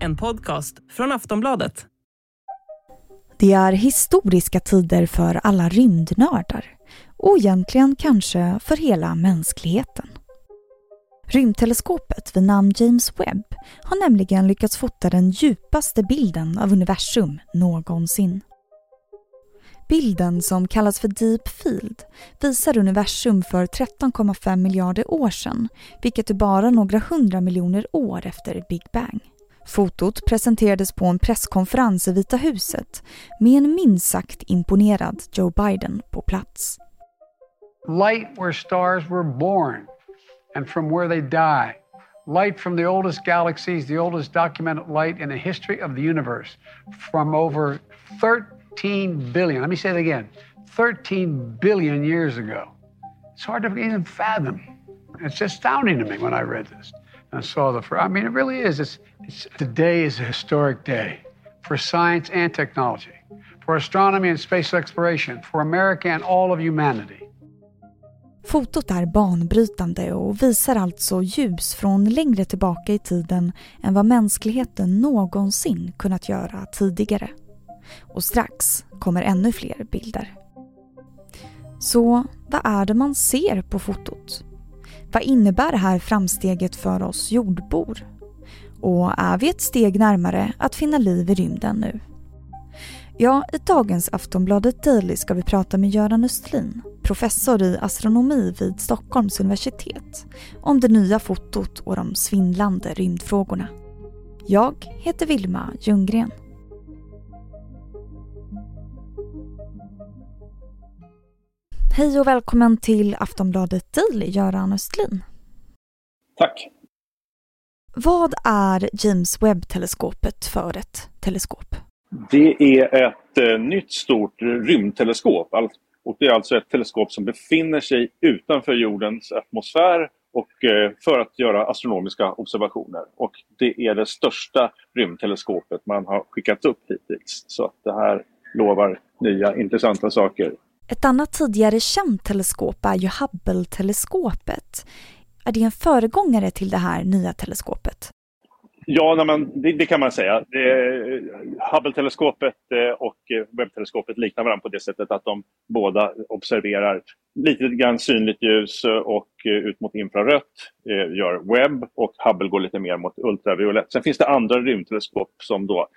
En podcast från Aftonbladet. Det är historiska tider för alla rymdnördar och egentligen kanske för hela mänskligheten. Rymdteleskopet vid namn James Webb har nämligen lyckats fota den djupaste bilden av universum någonsin. Bilden som kallas för Deep Field visar universum för 13,5 miljarder år sedan, vilket är bara några hundra miljoner år efter Big Bang. Fotot presenterades på en presskonferens i Vita huset med en minst sagt imponerad Joe Biden på plats. Light where stars were born and from where they die. Light from the oldest galaxies, the oldest documented light in the history of the universe, from over 13 13 billion. Let me say it again 13 billion years ago. It's hard to even fathom. It's astounding to me when I read this. I saw the. I mean, it really is. It's, it's, today is a historic day for science and technology, for astronomy and space exploration, for America and all of humanity. Fotot är banbrytande och visar alltså ljus från längre tillbaka i tiden än vad mänskligheten någonsin kunnat göra tidigare. Och strax kommer ännu fler bilder. Så vad är det man ser på fotot? Vad innebär det här framsteget för oss jordbor? Och är vi ett steg närmare att finna liv i rymden nu? Ja, i dagens Aftonbladet Daily ska vi prata med Göran Östlin, professor i astronomi vid Stockholms universitet, om det nya fotot och de svindlande rymdfrågorna. Jag heter Vilma Ljunggren. Hej och välkommen till Aftonbladet Daily, Göran Östlin. Tack. Vad är James Webb-teleskopet för ett teleskop? Det är ett eh, nytt stort rymdteleskop. Och det är alltså ett teleskop som befinner sig utanför jordens atmosfär och eh, för att göra astronomiska observationer. Och det är det största rymdteleskopet man har skickat upp hittills. Så att det här lovar nya intressanta saker. Ett annat tidigare känt teleskop är ju Hubble-teleskopet. Är det en föregångare till det här nya teleskopet? Ja, nej, men det, det, kan man säga. Hubble-teleskopet eh, och eh, Webb-teleskopet liknar varandra på det sättet att de båda observerar lite grann synligt ljus eh, och ut mot infrarött gör Webb och Hubble går lite mer mot ultraviolett. Sen finns det andra rymdteleskop som då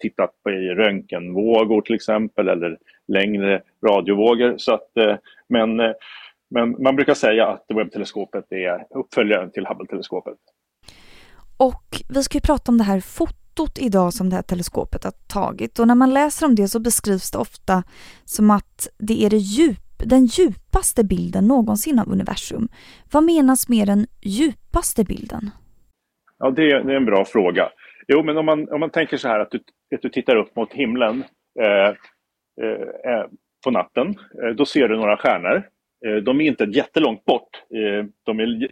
tittat på i röntgenvågor till exempel eller längre radiovågor. Så att, men, men man brukar säga att Webb-teleskopet är uppföljaren till Hubble-teleskopet. Och vi ska ju prata om det här fotot idag som det här teleskopet har tagit och när man läser om det så beskrivs det ofta som att det är det djup, den djupaste bilden någonsin av universum. Vad menas med den djupaste bilden? Ja, det är, det är en bra fråga. Jo, men om man, om man tänker så här att du, att du tittar upp mot himlen eh, eh, eh på natten, eh, då ser du några stjärnor. Eh, de är inte jättelångt bort. Eh, de är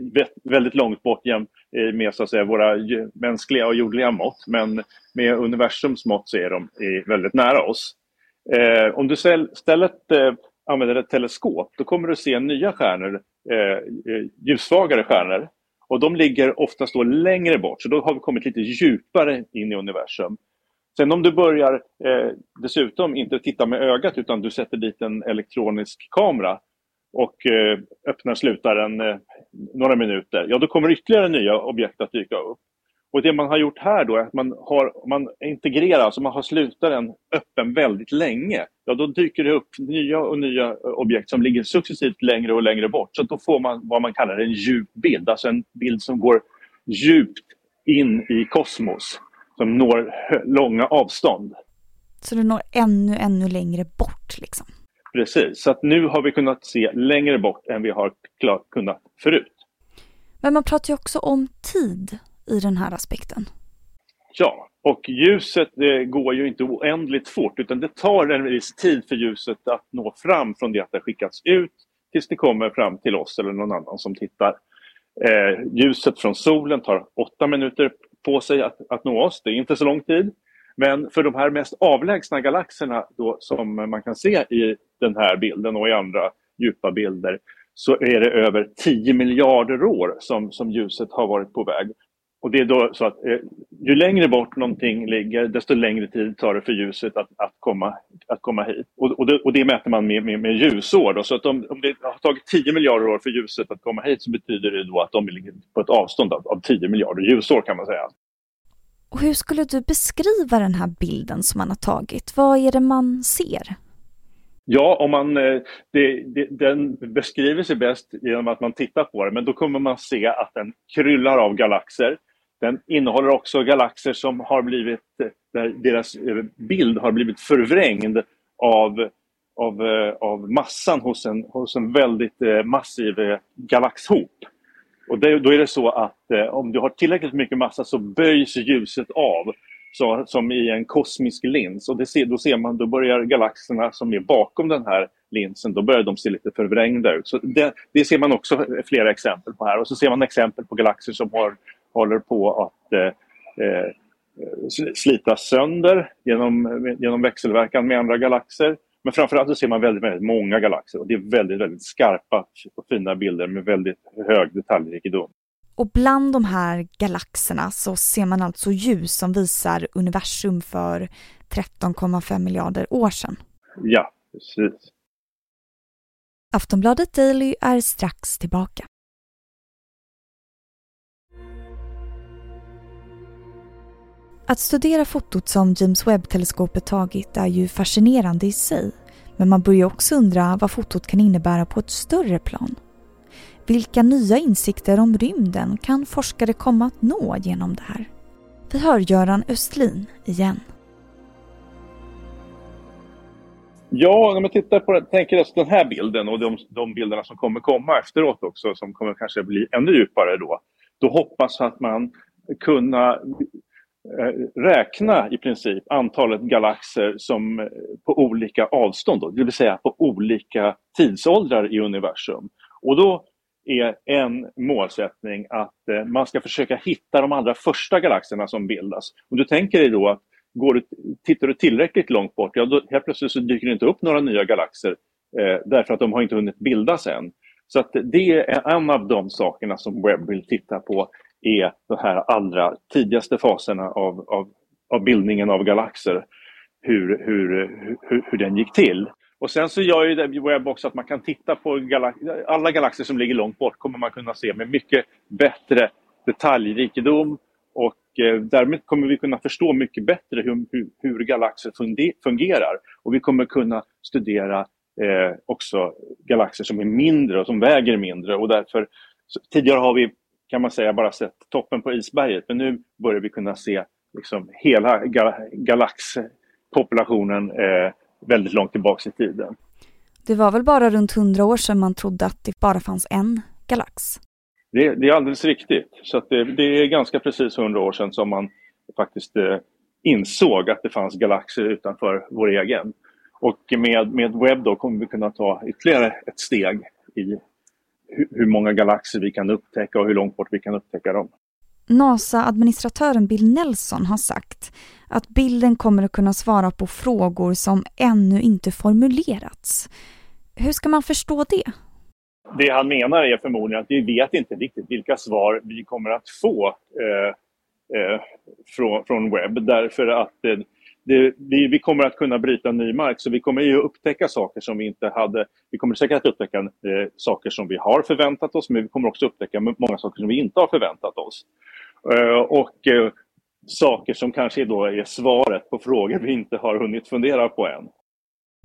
väldigt långt bort eh, med så att säga, våra mänskliga och jordliga mått. Men med universums mått så är de väldigt nära oss. Eh, om du istället eh, använder ett teleskop då kommer du se nya stjärnor, ljussvagare stjärnor. Och de ligger oftast då längre bort, så då har vi kommit lite djupare in i universum. Sen om du börjar eh, dessutom inte titta med ögat utan du sätter dit en elektronisk kamera och eh, öppnar slutaren eh, några minuter, ja då kommer ytterligare nya objekt att dyka upp. Och det man har gjort här då är att man har man integrerar, alltså man har slutaren öppen väldigt länge. Ja, då dyker det upp nya och nya objekt som ligger successivt längre och längre bort. Så då får man vad man kallar en djup bild, alltså en bild som går djupt in i kosmos, som når långa avstånd. Så det når ännu, ännu längre bort liksom? Precis, så att nu har vi kunnat se längre bort än vi har kunnat förut. Men man pratar ju också om tid i den här aspekten. Ja, och ljuset det går ju inte oändligt fort utan det tar en viss tid för ljuset att nå fram från det att det skickats ut tills det kommer fram till oss eller någon annan som tittar. Eh, ljuset från solen tar åtta minuter på sig att, att nå oss, det är inte så lång tid. Men för de här mest avlägsna galaxerna då, som man kan se i den här bilden och i andra djupa bilder så är det över 10 miljarder år som, som ljuset har varit på väg. Och det är då så att eh, ju längre bort någonting ligger, desto längre tid tar det för ljuset att, att, komma, att komma hit. Och, och, det, och det mäter man med, med, med ljusår. Då. Så att om, om det har tagit 10 miljarder år för ljuset att komma hit så betyder det då att de ligger på ett avstånd av, av 10 miljarder ljusår kan man säga. Och hur skulle du beskriva den här bilden som man har tagit? Vad är det man ser? Ja, om man, eh, det, det, den beskriver sig bäst genom att man tittar på den, men då kommer man se att den kryllar av galaxer. Den innehåller också galaxer som har blivit, där deras eh, bild har blivit förvrängd av, av, eh, av massan hos en, hos en väldigt eh, massiv galaxhop. Och det, då är det så att eh, om du har tillräckligt mycket massa så böjs ljuset av så, som i en kosmisk lins. Och det ser, då ser man, då börjar galaxerna som är bakom den här linsen, då börjar de se lite förvrängda ut. Så det, det ser man också flera exempel på här. Och så ser man exempel på galaxer som har, håller på att eh, eh, slitas sönder genom, genom växelverkan med andra galaxer. Men framförallt så ser man väldigt, väldigt många galaxer och det är väldigt, väldigt skarpa och fina bilder med väldigt hög detaljrikedom. Och bland de här galaxerna så ser man alltså ljus som visar universum för 13,5 miljarder år sedan. Ja, precis. Aftonbladet Daily är strax tillbaka. Att studera fotot som James Webb-teleskopet tagit är ju fascinerande i sig. Men man börjar också undra vad fotot kan innebära på ett större plan. Vilka nya insikter om rymden kan forskare komma att nå genom det här? Vi hör Göran Östlin igen. Ja, om man tittar på tänker just den här bilden och de, de bilderna som kommer komma efteråt också, som kommer kanske bli ännu djupare då. Då hoppas att man kunna Eh, räkna i princip antalet galaxer som eh, på olika avstånd, då, det vill säga på olika tidsåldrar i universum. Och då är en målsättning att eh, man ska försöka hitta de allra första galaxerna som bildas. Och du tänker dig då att går du, tittar du tillräckligt långt bort, ja då helt plötsligt så dyker det inte upp några nya galaxer eh, därför att de har inte hunnit bildas än. Så att det är en av de sakerna som Webb vill titta på är de här allra tidigaste faserna av, av, av bildningen av galaxer. Hur, hur, hur, hur den gick till. Och sen så gör ju Webb också att man kan titta på galax alla galaxer som ligger långt bort kommer man kunna se med mycket bättre detaljrikedom och eh, därmed kommer vi kunna förstå mycket bättre hur, hur, hur galaxer fungerar. Och vi kommer kunna studera eh, också galaxer som är mindre och som väger mindre och därför tidigare har vi kan man säga bara sett toppen på isberget. Men nu börjar vi kunna se liksom hela gal galaxpopulationen eh, väldigt långt tillbaks i tiden. Det var väl bara runt hundra år sedan man trodde att det bara fanns en galax? Det, det är alldeles riktigt. Så det, det, är ganska precis hundra år sedan som man faktiskt eh, insåg att det fanns galaxer utanför vår egen. Och med, med webb då kommer vi kunna ta ytterligare ett steg i hur många galaxer vi kan upptäcka och hur långt bort vi kan upptäcka dem. NASA-administratören Bill Nelson har sagt att bilden kommer att kunna svara på frågor som ännu inte formulerats. Hur ska man förstå det? Det han menar är förmodligen att vi vet inte riktigt vilka svar vi kommer att få eh, eh, från, från webb därför att eh, det, vi, vi, kommer att kunna bryta ny mark så vi kommer ju upptäcka saker som vi inte hade. Vi kommer säkert att upptäcka eh, saker som vi har förväntat oss men vi kommer också upptäcka många saker som vi inte har förväntat oss. Eh, och eh, saker som kanske då är svaret på frågor vi inte har hunnit fundera på än.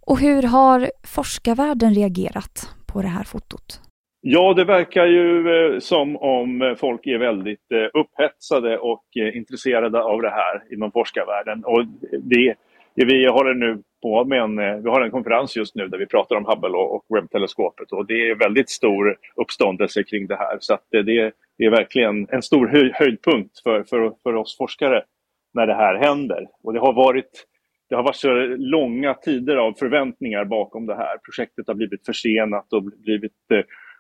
Och hur har forskarvärlden reagerat på det här fotot? Ja, det verkar ju eh, som om folk är väldigt eh, upphetsade och eh, intresserade av det här inom forskarvärlden. Och det, vi håller nu på med en, vi har en konferens just nu där vi pratar om Hubble och webbteleskopet och det är väldigt stor uppståndelse kring det här. Så att det, det är verkligen en stor höj, höjdpunkt för, för, för oss forskare när det här händer. Och det har varit det har varit så långa tider av förväntningar bakom det här. Projektet har blivit försenat och blivit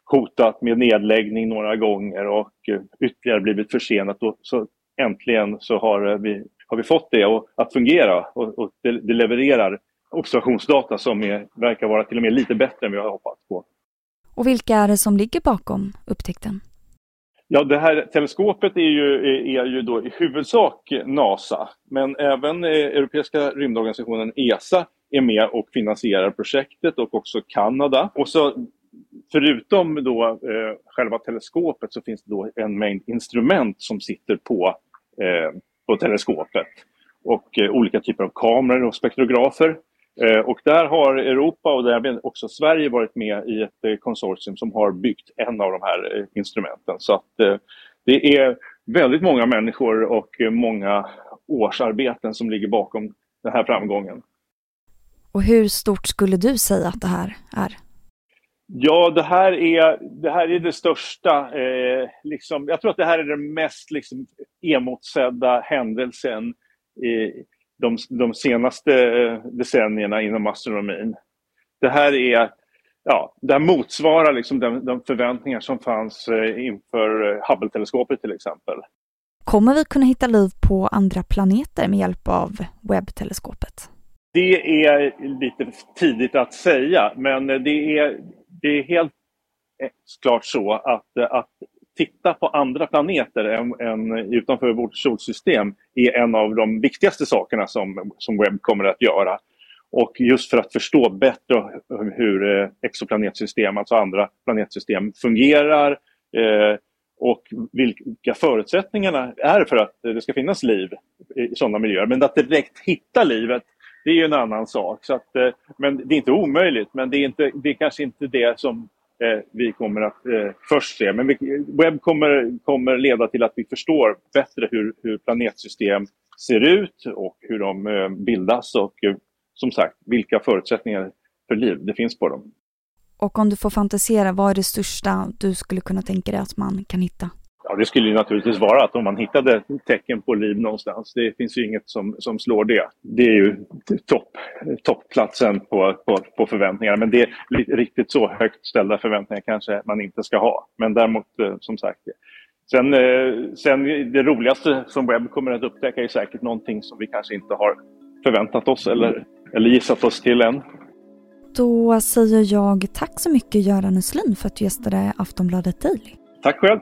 hotat med nedläggning några gånger och eh, ytterligare blivit försenat. Och så äntligen så har eh, vi, har vi fått det att fungera och, och det, det, levererar observationsdata som är, verkar vara till och med lite bättre än vi har hoppats på. Och vilka är det som ligger bakom upptäckten? Ja, det här teleskopet är ju, är ju då i huvudsak NASA, men även eh, Europeiska rymdorganisationen ESA är med och finansierar projektet och också Kanada. Och så förutom då eh, själva teleskopet så finns det då en mängd instrument som sitter på, eh, på teleskopet och eh, olika typer av kameror och spektrografer. Eh, och där har Europa och därmed också Sverige varit med i ett eh, konsortium som har byggt en av de här eh, instrumenten. Så att eh, det är väldigt många människor och eh, många årsarbeten som ligger bakom den här framgången. Och hur stort skulle du säga att det här är? Ja, det här är det, här är det största. Eh, liksom, jag tror att det här är den mest liksom, emotsedda händelsen i, de, de senaste eh, decennierna inom astronomin. Det här är ja, det här motsvarar liksom de, de förväntningar som fanns eh, inför eh, Hubble-teleskopet till exempel. Kommer vi kunna hitta liv på andra planeter med hjälp av Webb-teleskopet? Det är lite tidigt att säga, men det är, det är helt eh, klart så att, eh, att titta på andra planeter än, än utanför vårt solsystem är en av de viktigaste sakerna som, som Webb kommer att göra. Och just för att förstå bättre hur eh, exoplanetsystem, alltså andra planetsystem, fungerar eh, och vilka förutsättningarna är för att det ska finnas liv i sådana miljöer. Men att direkt hitta livet, det är ju en annan sak. Så att, eh, men det är inte omöjligt, men det är, inte, det är kanske inte det som eh, vi kommer att eh, först se. Men vi, webb kommer, kommer leda till att vi förstår bättre hur, hur planetsystem ser ut och hur de eh, bildas och eh, som sagt vilka förutsättningar för liv det finns på dem. Och om du får fantisera, vad är det största du skulle kunna tänka dig att man kan hitta? Ja, det skulle ju naturligtvis vara att om man hittade tecken på liv någonstans. Det finns ju inget som, som slår det. Det är ju topp, toppplatsen på, på, på förväntningar. Men det är riktigt så högt ställda förväntningar kanske man inte ska ha. Men däremot, eh, som sagt, Sen, eh, sen det roligaste som webb kommer att upptäcka är säkert någonting som vi kanske inte har förväntat oss eller, eller gissat oss till än. Då säger jag tack så mycket Göran Östlin för att du gästade Aftonbladet Daily. Tack själv.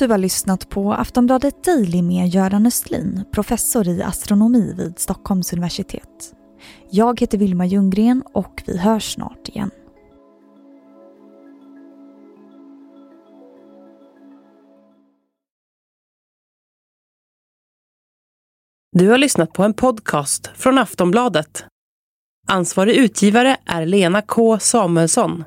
Du har lyssnat på Aftonbladet Daily med Göran Östlin, professor i astronomi vid Stockholms universitet. Jag heter Vilma Ljunggren och vi hörs snart igen. Du har lyssnat på en podcast från Aftonbladet. Ansvarig utgivare är Lena K Samuelsson.